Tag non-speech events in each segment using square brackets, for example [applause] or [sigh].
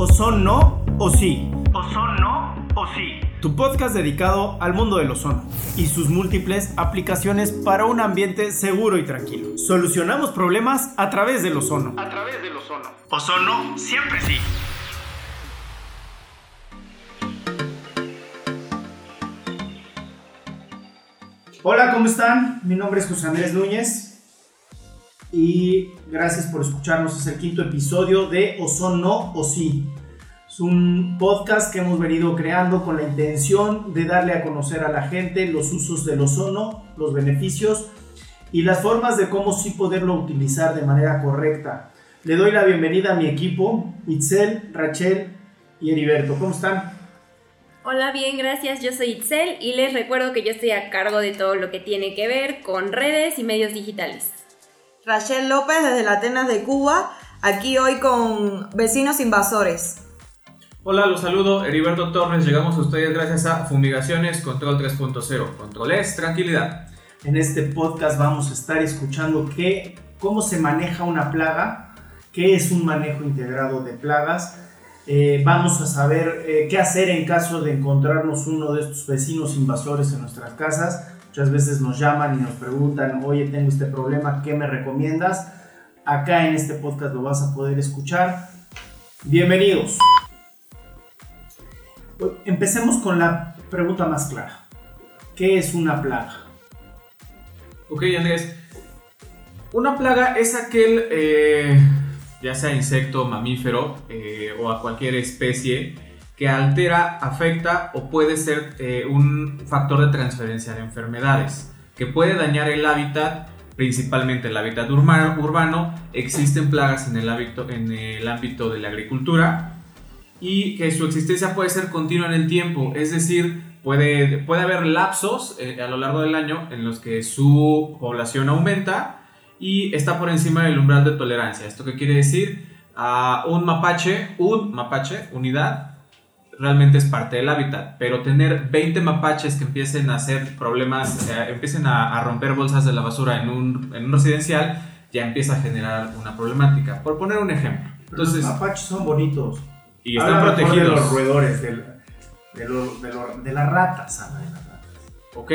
O son no o sí. O son no o sí. Tu podcast dedicado al mundo del ozono y sus múltiples aplicaciones para un ambiente seguro y tranquilo. Solucionamos problemas a través del ozono. A través del ozono. Ozono siempre sí. Hola, ¿cómo están? Mi nombre es José Andrés Núñez y gracias por escucharnos. Es el quinto episodio de Ozono o Sí. Es un podcast que hemos venido creando con la intención de darle a conocer a la gente los usos del ozono, los beneficios y las formas de cómo sí poderlo utilizar de manera correcta. Le doy la bienvenida a mi equipo, Itzel, Rachel y Heriberto. ¿Cómo están? Hola, bien, gracias. Yo soy Itzel y les recuerdo que yo estoy a cargo de todo lo que tiene que ver con redes y medios digitales. Rachel López desde la Atenas de Cuba, aquí hoy con vecinos invasores. Hola, los saludo, Heriberto Torres. Llegamos a ustedes gracias a Fumigaciones Control 3.0. Control es tranquilidad. En este podcast vamos a estar escuchando qué, cómo se maneja una plaga, qué es un manejo integrado de plagas. Eh, vamos a saber eh, qué hacer en caso de encontrarnos uno de estos vecinos invasores en nuestras casas. Muchas veces nos llaman y nos preguntan, oye, tengo este problema, ¿qué me recomiendas? Acá en este podcast lo vas a poder escuchar. Bienvenidos. Empecemos con la pregunta más clara. ¿Qué es una plaga? Ok, Andrés. Una plaga es aquel, eh, ya sea insecto, mamífero eh, o a cualquier especie que altera, afecta o puede ser eh, un factor de transferencia de enfermedades, que puede dañar el hábitat, principalmente el hábitat urbano. Existen plagas en el, hábito, en el ámbito de la agricultura, y que su existencia puede ser continua en el tiempo, es decir, puede, puede haber lapsos eh, a lo largo del año en los que su población aumenta y está por encima del umbral de tolerancia. ¿Esto qué quiere decir? un mapache, un mapache, unidad, realmente es parte del hábitat, pero tener 20 mapaches que empiecen a hacer problemas, empiecen a, a, romper bolsas de la basura en un, en un residencial, ya empieza a generar una problemática. Por poner un ejemplo. Entonces, los mapaches son bonitos. Y están protegidos. De los roedores, de, de, las ratas, habla de las ratas. Ok,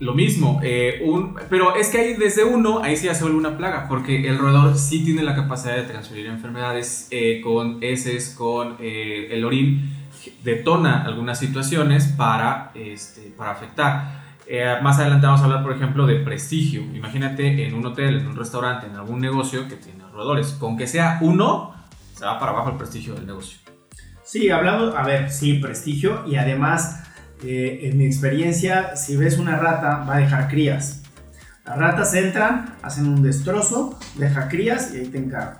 lo mismo, eh, un, pero es que ahí desde uno, ahí sí ya se vuelve una plaga, porque el roedor sí tiene la capacidad de transferir enfermedades eh, con heces, con eh, el orín, detona algunas situaciones para, este, para afectar. más adelante vamos a hablar, por ejemplo, de prestigio. Imagínate en un hotel, en un restaurante, en algún negocio que tiene roedores. Con que sea uno, se va para abajo el prestigio del negocio. Sí, hablamos, a ver, sí, prestigio y además, eh, en mi experiencia, si ves una rata, va a dejar crías. Las ratas entran, hacen un destrozo, deja crías y ahí te encargo.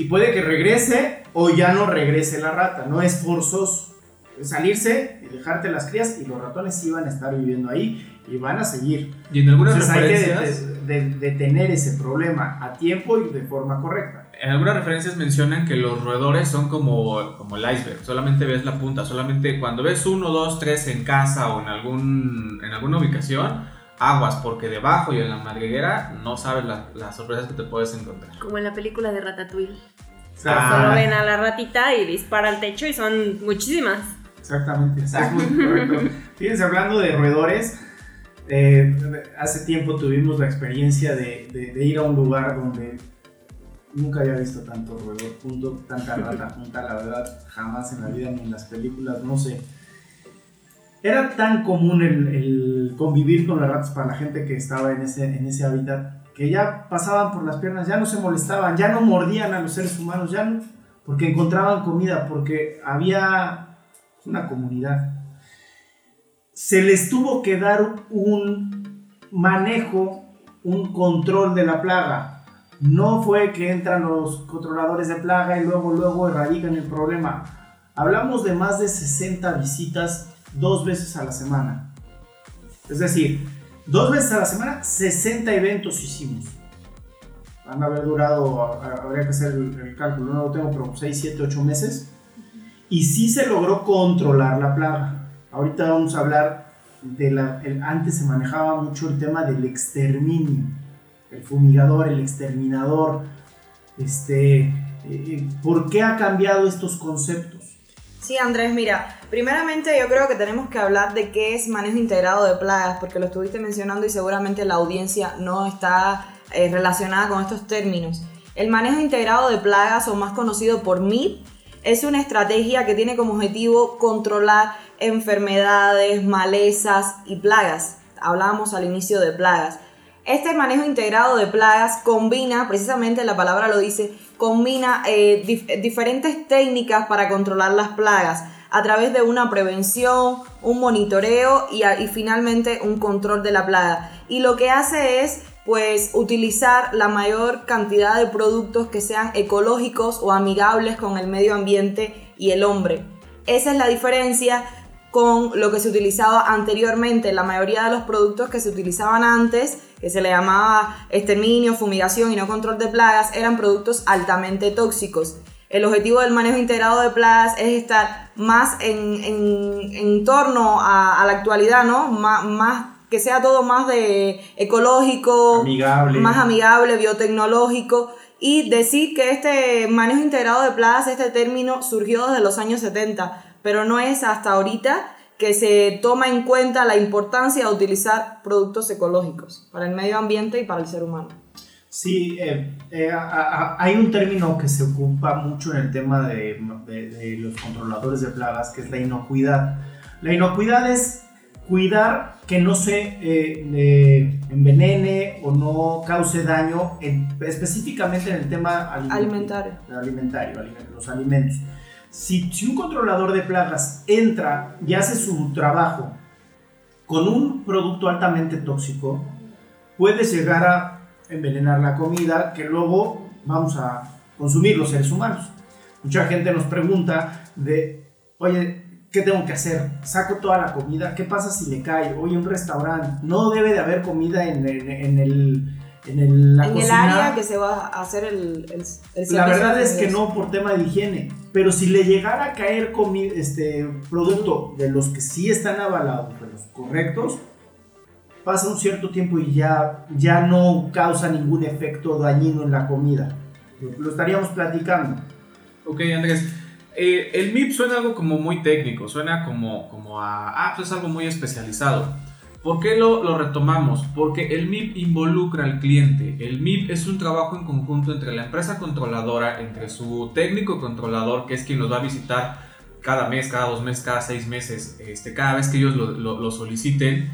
Y puede que regrese o ya no regrese la rata, no es forzoso. salirse y dejarte las crías y los ratones sí van a estar viviendo ahí y van a seguir. Y en algunas Entonces hay que detener ese problema a tiempo y de forma correcta en algunas referencias mencionan que los roedores son como, como el iceberg, solamente ves la punta, solamente cuando ves uno, dos, tres en casa o en, algún, en alguna ubicación, aguas, porque debajo y en la madriguera no sabes las sorpresas que te puedes encontrar. Como en la película de Ratatouille. Ah. Solo ven a la ratita y dispara al techo y son muchísimas. Exactamente, es muy correcto. Fíjense, hablando de roedores, eh, hace tiempo tuvimos la experiencia de, de ir a un lugar donde Nunca había visto tanto roedor punto, tanta rata junta, la verdad, jamás en la vida ni en las películas, no sé. Era tan común el, convivir con las ratas para la gente que estaba en ese, en ese hábitat que ya pasaban por las piernas, ya no se molestaban, ya no mordían a los seres humanos, ya no, porque encontraban comida, porque había una comunidad. Se les tuvo que dar un manejo, un control de la plaga no fue que entran los controladores de plaga y luego, luego erradican el problema. Hablamos de más de 60 visitas dos veces a la semana. Es decir, dos veces a la semana, 60 eventos hicimos. Van a haber durado, habría que hacer el, cálculo, no lo tengo, pero 6, 7, 8 meses. Y sí se logró controlar la plaga. Ahorita vamos a hablar de la... antes se manejaba mucho el tema del exterminio el fumigador, el exterminador, este, eh, ¿por qué ha cambiado estos conceptos? Sí, Andrés, mira, primeramente yo creo que tenemos que hablar de qué es manejo integrado de plagas, porque lo estuviste mencionando y seguramente la audiencia no está eh, relacionada con estos términos. El manejo integrado de plagas, o más conocido por MIP, es una estrategia que tiene como objetivo controlar enfermedades, malezas y plagas. Hablábamos al inicio de plagas. Este manejo integrado de plagas combina, precisamente la palabra lo dice, combina eh, diferentes técnicas para controlar las plagas a través de una prevención, un monitoreo y, y finalmente un control de la plaga. Y lo que hace es pues utilizar la mayor cantidad de productos que sean ecológicos o amigables con el medio ambiente y el hombre. Esa es la diferencia con lo que se utilizaba anteriormente. La mayoría de los productos que se utilizaban antes, que se le llamaba exterminio, fumigación y no control de plagas, eran productos altamente tóxicos. El objetivo del manejo integrado de plagas es estar más en, torno a, la actualidad, ¿no? más que sea todo más de ecológico, más amigable, biotecnológico. Y decir que este manejo integrado de plagas, este término surgió desde los años 70, pero no es hasta ahorita que se toma en cuenta la importancia de utilizar productos ecológicos para el medio ambiente y para el ser humano. Sí, eh, eh, hay un término que se ocupa mucho en el tema de, de, los controladores de plagas, que es la inocuidad. La inocuidad es cuidar que no se eh, envenene o no cause daño específicamente en el tema alimentario. alimentario, los alimentos. Si, un controlador de plagas entra y hace su trabajo con un producto altamente tóxico, puede llegar a envenenar la comida que luego vamos a consumir los seres humanos. Mucha gente nos pregunta de, oye, ¿Qué tengo que hacer? ¿Saco toda la comida? ¿Qué pasa si le cae? Oye, un restaurante, no debe de haber comida en, el... En el, la en el área que se va a hacer el, el, La verdad es que no por tema de higiene, pero si le llegara a caer este producto de los que sí están avalados, de los correctos, pasa un cierto tiempo y ya, ya no causa ningún efecto dañino en la comida. Lo, lo estaríamos platicando. Ok, Andrés. Eh, el MIP suena algo como muy técnico, suena como, como a, ah, pues es algo muy especializado. ¿Por qué lo, retomamos? Porque el MIP involucra al cliente. El MIP es un trabajo en conjunto entre la empresa controladora, entre su técnico controlador, que es quien los va a visitar cada mes, cada dos meses, cada seis meses, este, cada vez que ellos lo, lo, lo soliciten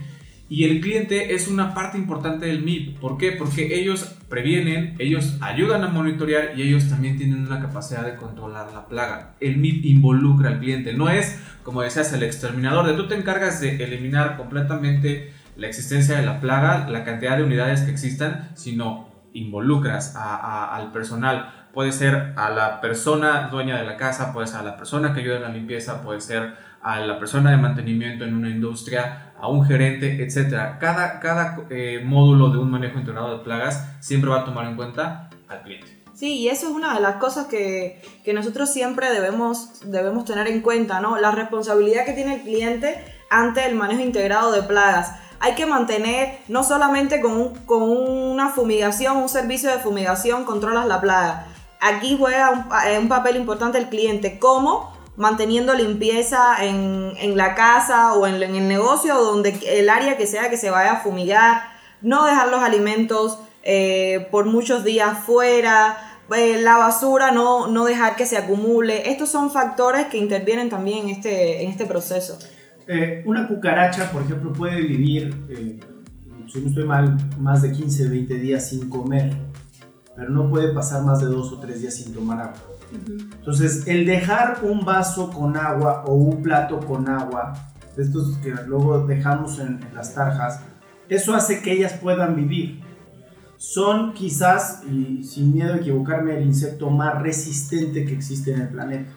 y el cliente es una parte importante del MIP. ¿Por qué? Porque ellos previenen, ellos ayudan a monitorear y ellos también tienen una capacidad de controlar la plaga. El MIP involucra al cliente. No es, como decías, el exterminador de tú te encargas de eliminar completamente la existencia de la plaga, la cantidad de unidades que existan, sino involucras al personal. Puede ser a la persona dueña de la casa, puede ser a la persona que ayuda en la limpieza, puede ser a la persona de mantenimiento en una industria, a un gerente, etc. Cada, cada eh, módulo de un manejo integrado de plagas siempre va a tomar en cuenta al cliente. Sí, y eso es una de las cosas que, que, nosotros siempre debemos, debemos tener en cuenta, ¿no? La responsabilidad que tiene el cliente ante el manejo integrado de plagas. Hay que mantener, no solamente con, con una fumigación, un servicio de fumigación, controlas la plaga. Aquí juega un, eh, un papel importante el cliente, ¿cómo? Manteniendo limpieza en, en la casa o en, el negocio o donde el área que sea que se vaya a fumigar, no dejar los alimentos eh, por muchos días fuera, eh, la basura no, no dejar que se acumule. Estos son factores que intervienen también en este, en este proceso. Eh, una cucaracha, por ejemplo, puede vivir, si no estoy mal, más de 15, 20 días sin comer, pero no puede pasar más de dos o tres días sin tomar agua. Entonces, el dejar un vaso con agua o un plato con agua, de estos que luego dejamos en, las tarjas, eso hace que ellas puedan vivir. Son quizás, y sin miedo a equivocarme, el insecto más resistente que existe en el planeta.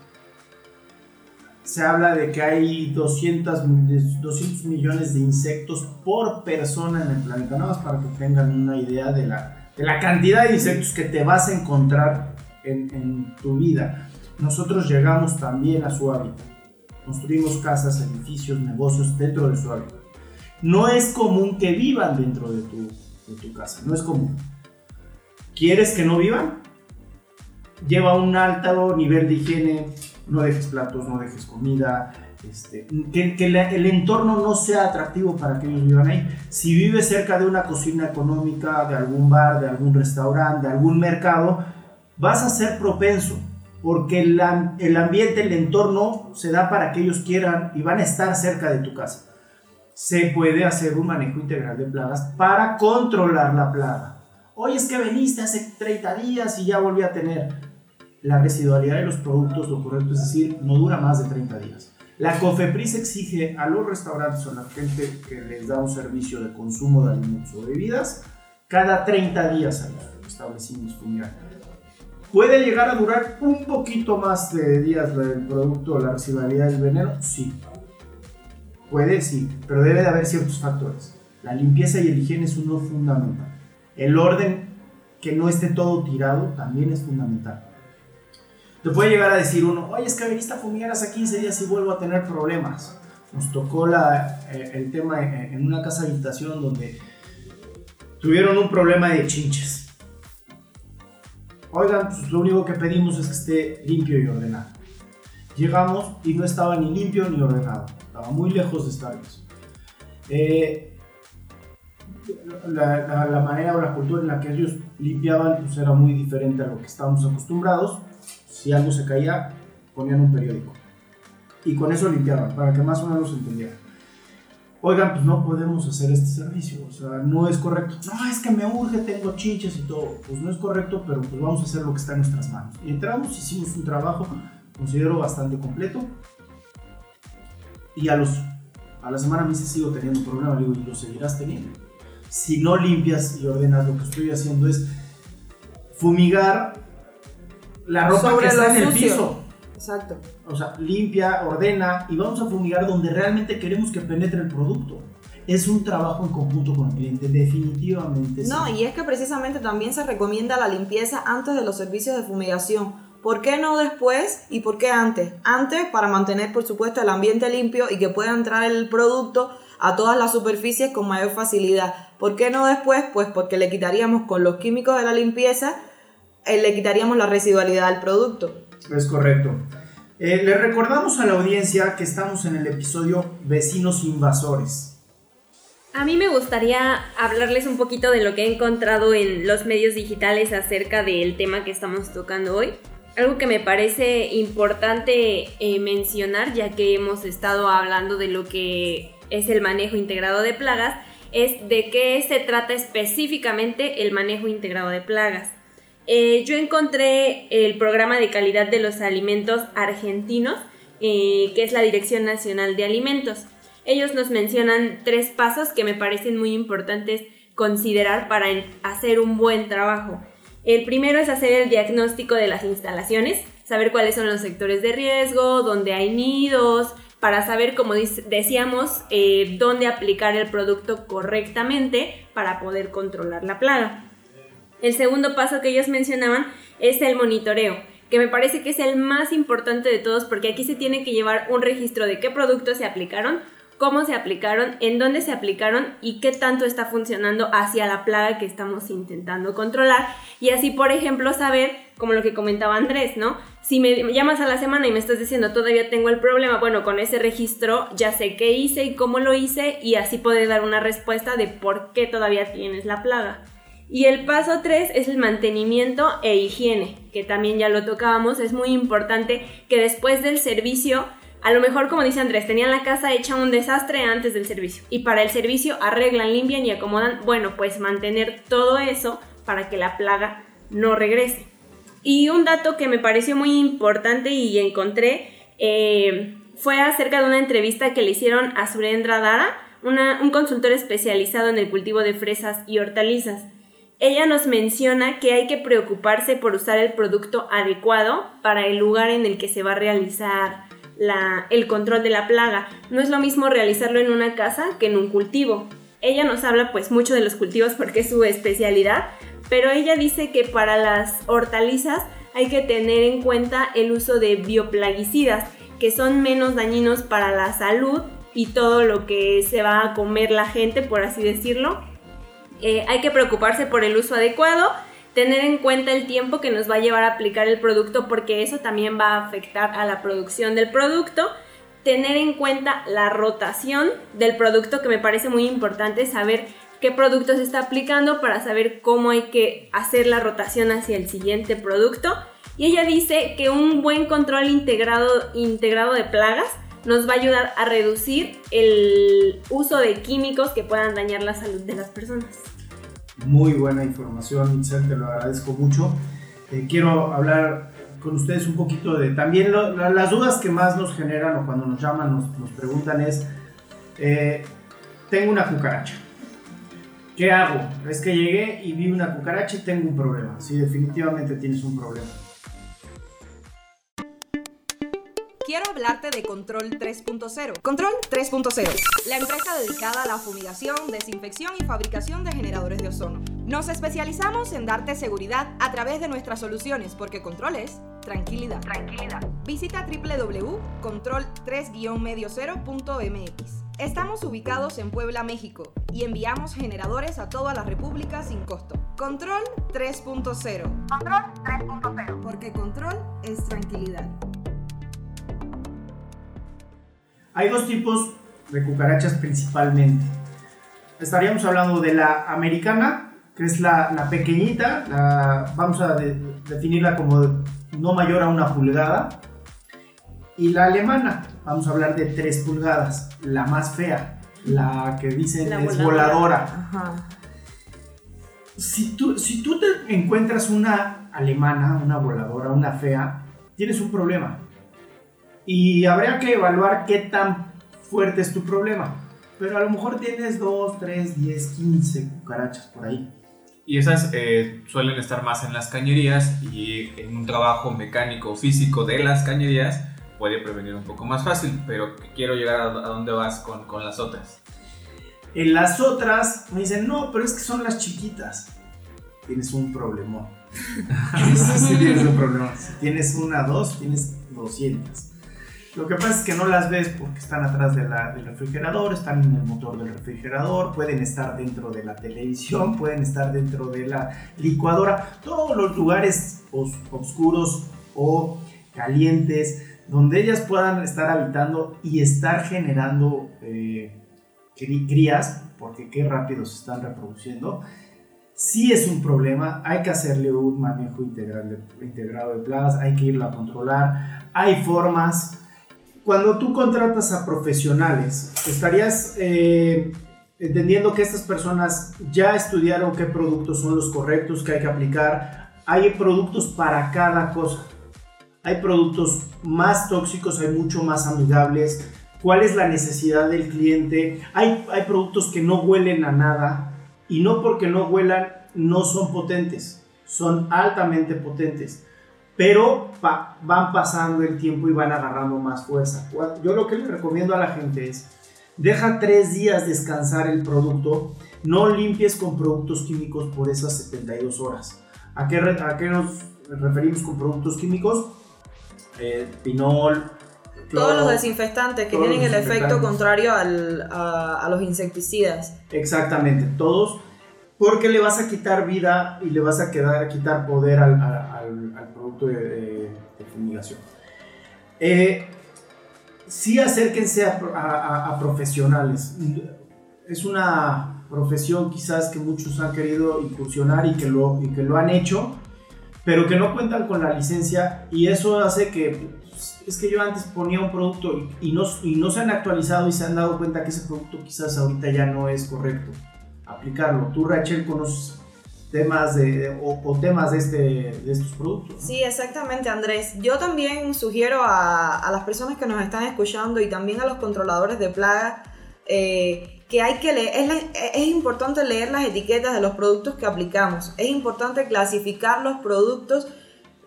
Se habla de que hay 200, 200 millones de insectos por persona en el planeta, nada más para que tengan una idea de la cantidad de insectos que te vas a encontrar en, tu vida. Nosotros llegamos también a su hábitat. Construimos casas, edificios, negocios dentro de su hábitat. No es común que vivan dentro de tu, de tu casa, no es común. ¿Quieres que no vivan? lleva un alto nivel de higiene, no dejes platos, no dejes comida, este, que, el entorno no sea atractivo para que ellos vivan ahí. Si vives cerca de una cocina económica, de algún bar, de algún restaurante, de algún mercado, vas a ser propenso, porque el, el ambiente, el entorno se da para que ellos quieran y van a estar cerca de tu casa. Se puede hacer un manejo integral de plagas para controlar la plaga. Oye, es que veniste hace 30 días y ya volví a tener la residualidad de los productos, lo correcto es decir, no dura más de 30 días. La COFEPRIS exige a los restaurantes o a la gente que les da un servicio de consumo de alimentos o bebidas cada 30 días a los establecimientos fumigar. ¿Puede llegar a durar un poquito más de días el producto, la residualidad del veneno? Sí. Puede, sí, pero debe de haber ciertos factores. La limpieza y el higiene es uno fundamental. El orden, que no esté todo tirado, también es fundamental. Te puede llegar a decir uno, oye, es que viniste a fumigar hace 15 días y vuelvo a tener problemas. Nos tocó eh, el tema en en una casa de habitación donde tuvieron un problema de chinches. Oigan, pues lo único que pedimos es que esté limpio y ordenado. Llegamos y no estaba ni limpio ni ordenado. Estaba muy lejos de estar eso. Eh, la, la- la manera o la cultura en la que ellos limpiaban pues era muy diferente a lo que estábamos acostumbrados. Si algo se caía, ponían un periódico. Y con eso limpiaban, para que más o menos se. Oigan, pues no podemos hacer este servicio, o sea, no es correcto. No, es que me urge, tengo chinches y todo. Pues no es correcto, pero pues vamos a hacer lo que está en nuestras manos. Y entramos, hicimos un trabajo, considero bastante completo. Y a, los, a la semana me dice, sigo teniendo problema, le digo, y lo seguirás teniendo. Si no limpias y ordenas, lo que estoy haciendo es fumigar la ropa Sobre que está en el sucio. piso. Exacto. O sea, limpia, ordena y vamos a fumigar donde realmente queremos que penetre el producto. Es un trabajo en conjunto con el cliente, definitivamente. No, sí. y es que precisamente también se recomienda la limpieza antes de los servicios de fumigación. ¿Por qué no después y por qué antes? Antes para mantener, por supuesto, el ambiente limpio y que pueda entrar el producto a todas las superficies con mayor facilidad. ¿Por qué no después? Pues porque le quitaríamos con los químicos de la limpieza, eh, le quitaríamos la residualidad del producto. Es correcto. Eh, le recordamos a la audiencia que estamos en el episodio Vecinos Invasores. A mí me gustaría hablarles un poquito de lo que he encontrado en los medios digitales acerca del tema que estamos tocando hoy. Algo que me parece importante eh, mencionar, ya que hemos estado hablando de lo que es el manejo integrado de plagas, es de qué se trata específicamente el manejo integrado de plagas. Eh, yo encontré el programa de calidad de los alimentos argentinos, eh, que es la Dirección Nacional de Alimentos. Ellos nos mencionan tres pasos que me parecen muy importantes considerar para hacer un buen trabajo. El primero es hacer el diagnóstico de las instalaciones, saber cuáles son los sectores de riesgo, dónde hay nidos, para saber, como decíamos, eh, dónde aplicar el producto correctamente para poder controlar la plaga. El segundo paso que ellos mencionaban es el monitoreo, que me parece que es el más importante de todos porque aquí se tiene que llevar un registro de qué productos se aplicaron, cómo se aplicaron, en dónde se aplicaron y qué tanto está funcionando hacia la plaga que estamos intentando controlar. Y así, por ejemplo, saber, como lo que comentaba Andrés, ¿no? Si me llamas a la semana y me estás diciendo todavía tengo el problema, bueno, con ese registro ya sé qué hice y cómo lo hice y así poder dar una respuesta de por qué todavía tienes la plaga. Y el paso 3 es el mantenimiento e higiene, que también ya lo tocábamos. Es muy importante que después del servicio, a lo mejor como dice Andrés, tenían la casa hecha un desastre antes del servicio. Y para el servicio arreglan, limpian y acomodan. Bueno, pues mantener todo eso para que la plaga no regrese. Y un dato que me pareció muy importante y encontré eh, fue acerca de una entrevista que le hicieron a Surendra Dara, un consultor especializado en el cultivo de fresas y hortalizas. Ella nos menciona que hay que preocuparse por usar el producto adecuado para el lugar en el que se va a realizar el control de la plaga. No es lo mismo realizarlo en una casa que en un cultivo. Ella nos habla pues mucho de los cultivos porque es su especialidad, pero ella dice que para las hortalizas hay que tener en cuenta el uso de bioplaguicidas, que son menos dañinos para la salud y todo lo que se va a comer la gente, por así decirlo. Eh, hay que preocuparse por el uso adecuado tener en cuenta el tiempo que nos va a llevar a aplicar el producto porque eso también va a afectar a la producción del producto. Tener en cuenta la rotación del producto que me parece muy importante saber qué producto se está aplicando para saber cómo hay que hacer la rotación hacia el siguiente producto. Y ella dice que un buen control integrado, integrado de plagas nos va a ayudar a reducir el uso de químicos que puedan dañar la salud de las personas. Muy buena información, Itzel, te lo agradezco mucho. Eh, quiero hablar con ustedes un poquito de también las dudas que más nos generan o cuando nos llaman, nos, nos preguntan es, eh, tengo una cucaracha. ¿Qué hago? Es que llegué y vi una cucaracha y tengo un problema. Sí, definitivamente tienes un problema. Quiero hablarte de Control 3.0. Control 3.0, la empresa dedicada a la fumigación, desinfección y fabricación de generadores de ozono. Nos especializamos en darte seguridad a través de nuestras soluciones, porque control es tranquilidad. Tranquilidad. Visita www.control3-mediocero.mx. Estamos ubicados en Puebla, México, y enviamos generadores a toda la República sin costo. Control 3.0. Control 3.0. Porque control es tranquilidad. Hay dos tipos de cucarachas principalmente. Estaríamos hablando de la americana, que es la, pequeñita, vamos a definirla como no mayor a una pulgada. Y la alemana, vamos a hablar de 3 pulgadas, la más fea, la que dicen es voladora. Si, tú, si tú te encuentras una alemana, una voladora, una fea, tienes un problema y habría que evaluar qué tan fuerte es tu problema. Pero a lo mejor tienes 2, 3, 10, 15 cucarachas por ahí. Y esas eh, suelen estar más en las cañerías y en un trabajo mecánico físico de las cañerías puede prevenir un poco más fácil, pero quiero llegar a, dónde vas con, con, las otras. En las otras me dicen, no, pero es que son las chiquitas. Tienes un problema. [laughs] sí, tienes un problema. Si tienes una, dos, tienes 200. Lo que pasa es que no las ves porque están atrás del refrigerador, están en el motor del refrigerador, pueden estar dentro de la televisión, pueden estar dentro de la licuadora, todos los lugares oscuros o calientes donde ellas puedan estar habitando y estar generando eh, crías, porque qué rápido se están reproduciendo. Sí es un problema, hay que hacerle un manejo integral integrado de plagas, hay que irla a controlar. Hay formas, cuando tú contratas a profesionales, estarías eh, entendiendo que estas personas ya estudiaron qué productos son los correctos que hay que aplicar. Hay productos para cada cosa. Hay productos más tóxicos, hay mucho más amigables. ¿Cuál es la necesidad del cliente? Hay, hay productos que no huelen a nada y no porque no huelan no son potentes, son altamente potentes pero van pasando el tiempo y van agarrando más fuerza. Yo lo que le recomiendo a la gente es, deja tres días descansar el producto, no limpies con productos químicos por esas 72 horas. ¿A qué, a qué nos referimos con productos químicos? Eh, pinol, todos los desinfectantes que tienen el efecto contrario a, los insecticidas. Exactamente, todos, porque le vas a quitar vida y le vas a quedar, quitar poder al, de, fumigación. Eh, sí acérquense a, profesionales. Es una profesión quizás que muchos han querido incursionar y que, lo, y que lo han hecho, pero que no cuentan con la licencia y eso hace que pues, es que yo antes ponía un producto y, no, y no se han actualizado y se han dado cuenta que ese producto quizás ahorita ya no es correcto aplicarlo. Tú, Rachel, conoces temas de, o, temas de, este, de estos productos. Sí, exactamente, Andrés. Yo también sugiero a, a, las personas que nos están escuchando y también a los controladores de plagas eh, que hay que leer, es, es, importante leer las etiquetas de los productos que aplicamos. Es importante clasificar los productos.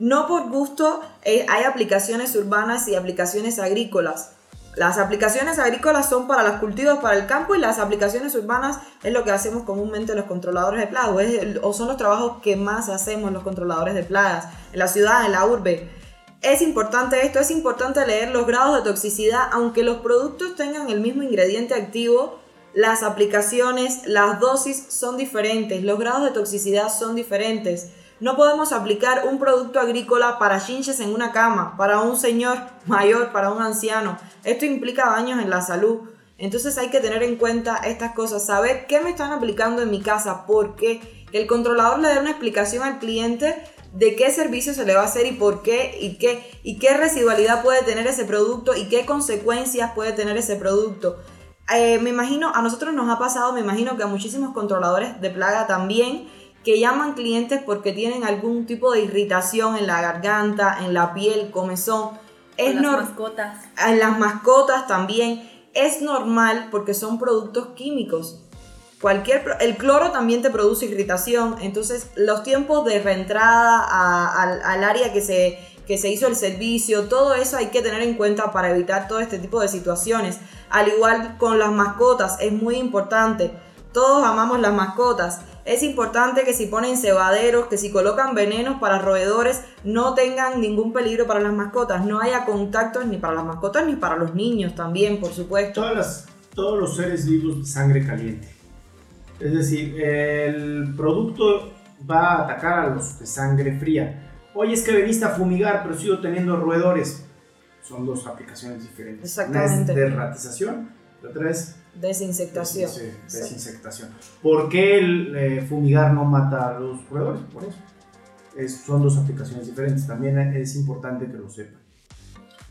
No por gusto, eh, hay aplicaciones urbanas y aplicaciones agrícolas. Las aplicaciones agrícolas son para los cultivos, para el campo y las aplicaciones urbanas es lo que hacemos comúnmente los controladores de plagas o, son los trabajos que más hacemos los controladores de plagas en la ciudad, en la urbe. Es importante esto, es importante leer los grados de toxicidad, aunque los productos tengan el mismo ingrediente activo, las aplicaciones, las dosis son diferentes, los grados de toxicidad son diferentes. No podemos aplicar un producto agrícola para chinches en una cama, para un señor [laughs] mayor, para un anciano. Esto implica daños en la salud. Entonces hay que tener en cuenta estas cosas, saber qué me están aplicando en mi casa, porque el controlador le da una explicación al cliente de qué servicio se le va a hacer y por qué y qué y qué residualidad puede tener ese producto y qué consecuencias puede tener ese producto. Eh, me imagino, a nosotros nos ha pasado, me imagino que a muchísimos controladores de plaga también, que llaman clientes porque tienen algún tipo de irritación en la garganta, en la piel, comezón. Es en las mascotas. En las mascotas también. Es normal porque son productos químicos. Cualquier, el cloro también te produce irritación, entonces los tiempos de reentrada al área que se, que se hizo el servicio, todo eso hay que tener en cuenta para evitar todo este tipo de situaciones. Al igual con las mascotas, es muy importante. Todos amamos las mascotas. Es importante que si ponen cebaderos, que si colocan venenos para roedores, no tengan ningún peligro para las mascotas. No haya contactos ni para las mascotas ni para los niños también, por supuesto. Todas todos los seres vivos de sangre caliente es decir, el producto va a atacar a los de sangre fría. Oye, es que veniste a fumigar, pero sigo teniendo roedores. Son dos aplicaciones diferentes. Exactamente. Una es derratización, la otra es desinsectación. Sí, desinsectación. ¿Por qué el eh, fumigar no mata a los roedores? Por eso. son dos aplicaciones diferentes. También es importante que lo sepan.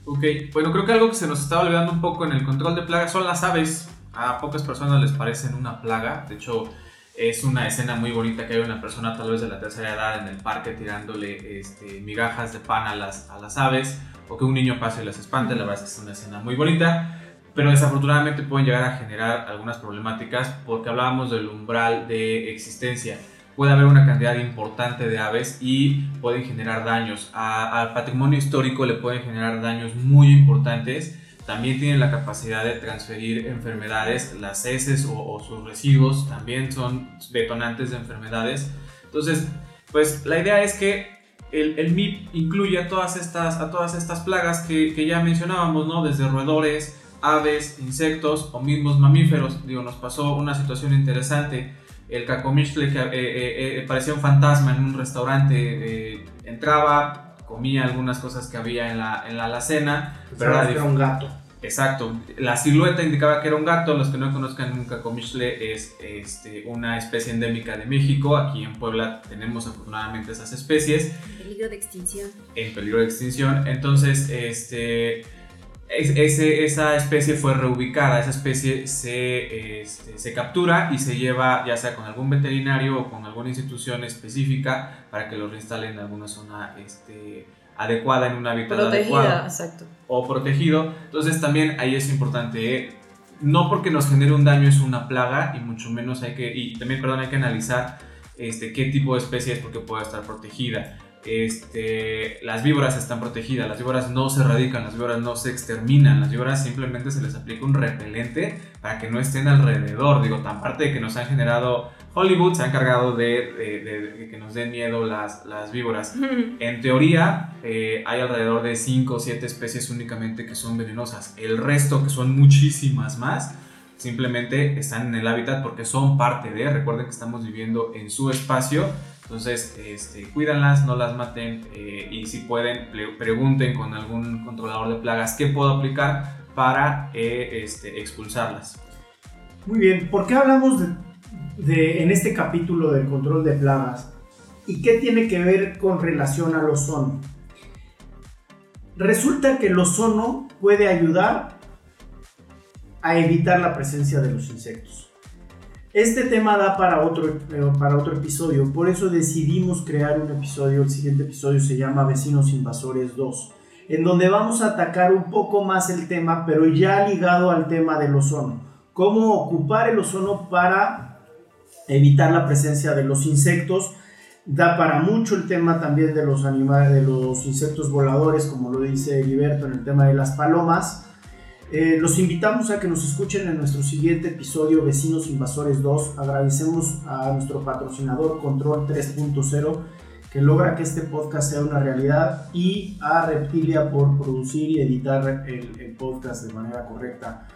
Ok, bueno, creo que algo que se nos está olvidando un poco en el control de plagas son las aves a pocas personas les parecen una plaga. De hecho, es una escena muy bonita que hay una persona tal vez de la tercera edad en el parque tirándole este, migajas de pan a las, a las aves o que un niño pase y las espante. La verdad es que es una escena muy bonita. Pero desafortunadamente pueden llegar a generar algunas problemáticas porque hablábamos del umbral de existencia. Puede haber una cantidad importante de aves y pueden generar daños. al patrimonio histórico le pueden generar daños muy importantes también tienen la capacidad de transferir enfermedades, las heces o, sus residuos también son detonantes de enfermedades. Entonces, pues la idea es que el, el MIP incluye a todas estas, a todas estas plagas que, que, ya mencionábamos, ¿no? Desde roedores, aves, insectos o mismos mamíferos. Digo, nos pasó una situación interesante. El cacomixtle que eh, eh, eh, parecía un fantasma en un restaurante, entraba, comía algunas cosas que había en la, en la alacena. Pero era un gato. Exacto, la silueta indicaba que era un gato. Los que no conozcan nunca Comichle es este, una especie endémica de México. Aquí en Puebla tenemos afortunadamente esas especies. En peligro de extinción. En peligro de extinción. Entonces, este ese, esa especie fue reubicada, esa especie se, este, se, captura y se lleva ya sea con algún veterinario o con alguna institución específica para que lo reinstalen en alguna zona este, adecuada, en un hábitat Protegida, exacto. O protegido. Entonces también ahí es importante, ¿eh? no porque nos genere un daño es una plaga y mucho menos hay que, y también, perdón, hay que analizar este, qué tipo de especie es porque puede estar protegida este, las víboras están protegidas, las víboras no se erradican, las víboras no se exterminan, las víboras simplemente se les aplica un repelente para que no estén alrededor. Digo, tan parte de que nos han generado Hollywood, se ha encargado de, que nos den miedo las, las víboras. [laughs] En teoría, eh, hay alrededor de 5 o 7 especies únicamente que son venenosas. El resto, que son muchísimas más, simplemente están en el hábitat porque son parte de, recuerden que estamos viviendo en su espacio entonces, este, cuídanlas, no las maten eh, y si pueden, pregunten con algún controlador de plagas qué puedo aplicar para eh, este, expulsarlas. Muy bien, ¿por qué hablamos de, en este capítulo del control de plagas? ¿Y qué tiene que ver con relación al ozono? Resulta que el ozono puede ayudar a evitar la presencia de los insectos. Este tema da para otro, eh, para otro episodio, por eso decidimos crear un episodio, el siguiente episodio se llama Vecinos Invasores 2, en donde vamos a atacar un poco más el tema, pero ya ligado al tema del ozono. Cómo ocupar el ozono para evitar la presencia de los insectos. Da para mucho el tema también de los animales, de los insectos voladores, como lo dice Heriberto en el tema de las palomas. Eh, los invitamos a que nos escuchen en nuestro siguiente episodio Vecinos Invasores 2. Agradecemos a nuestro patrocinador Control 3.0 que logra que este podcast sea una realidad y a Reptilia por producir y editar el, el podcast de manera correcta.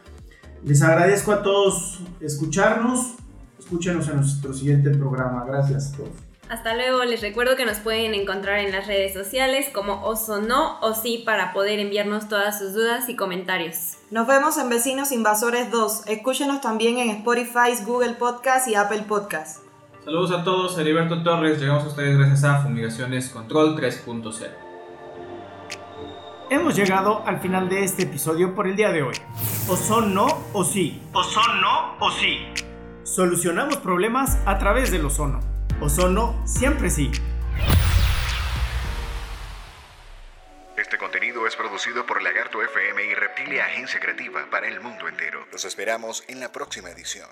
Les agradezco a todos escucharnos. Escúchenos en nuestro siguiente programa. Gracias a todos. Hasta luego, les recuerdo que nos pueden encontrar en las redes sociales como Oso No o Sí para poder enviarnos todas sus dudas y comentarios. Nos vemos en Vecinos Invasores 2. Escúchenos también en Spotify, Google Podcast y Apple Podcast. Saludos a todos, Heriberto Torres. Llegamos a ustedes gracias a Fumigaciones Control 3.0. Hemos llegado al final de este episodio por el día de hoy. O son no o sí. O son no o sí. Solucionamos problemas a través del ozono. Ozono siempre sí. Este contenido es producido por Lagarto FM y Reptilia Agencia Creativa para el mundo entero. Los esperamos en la próxima edición.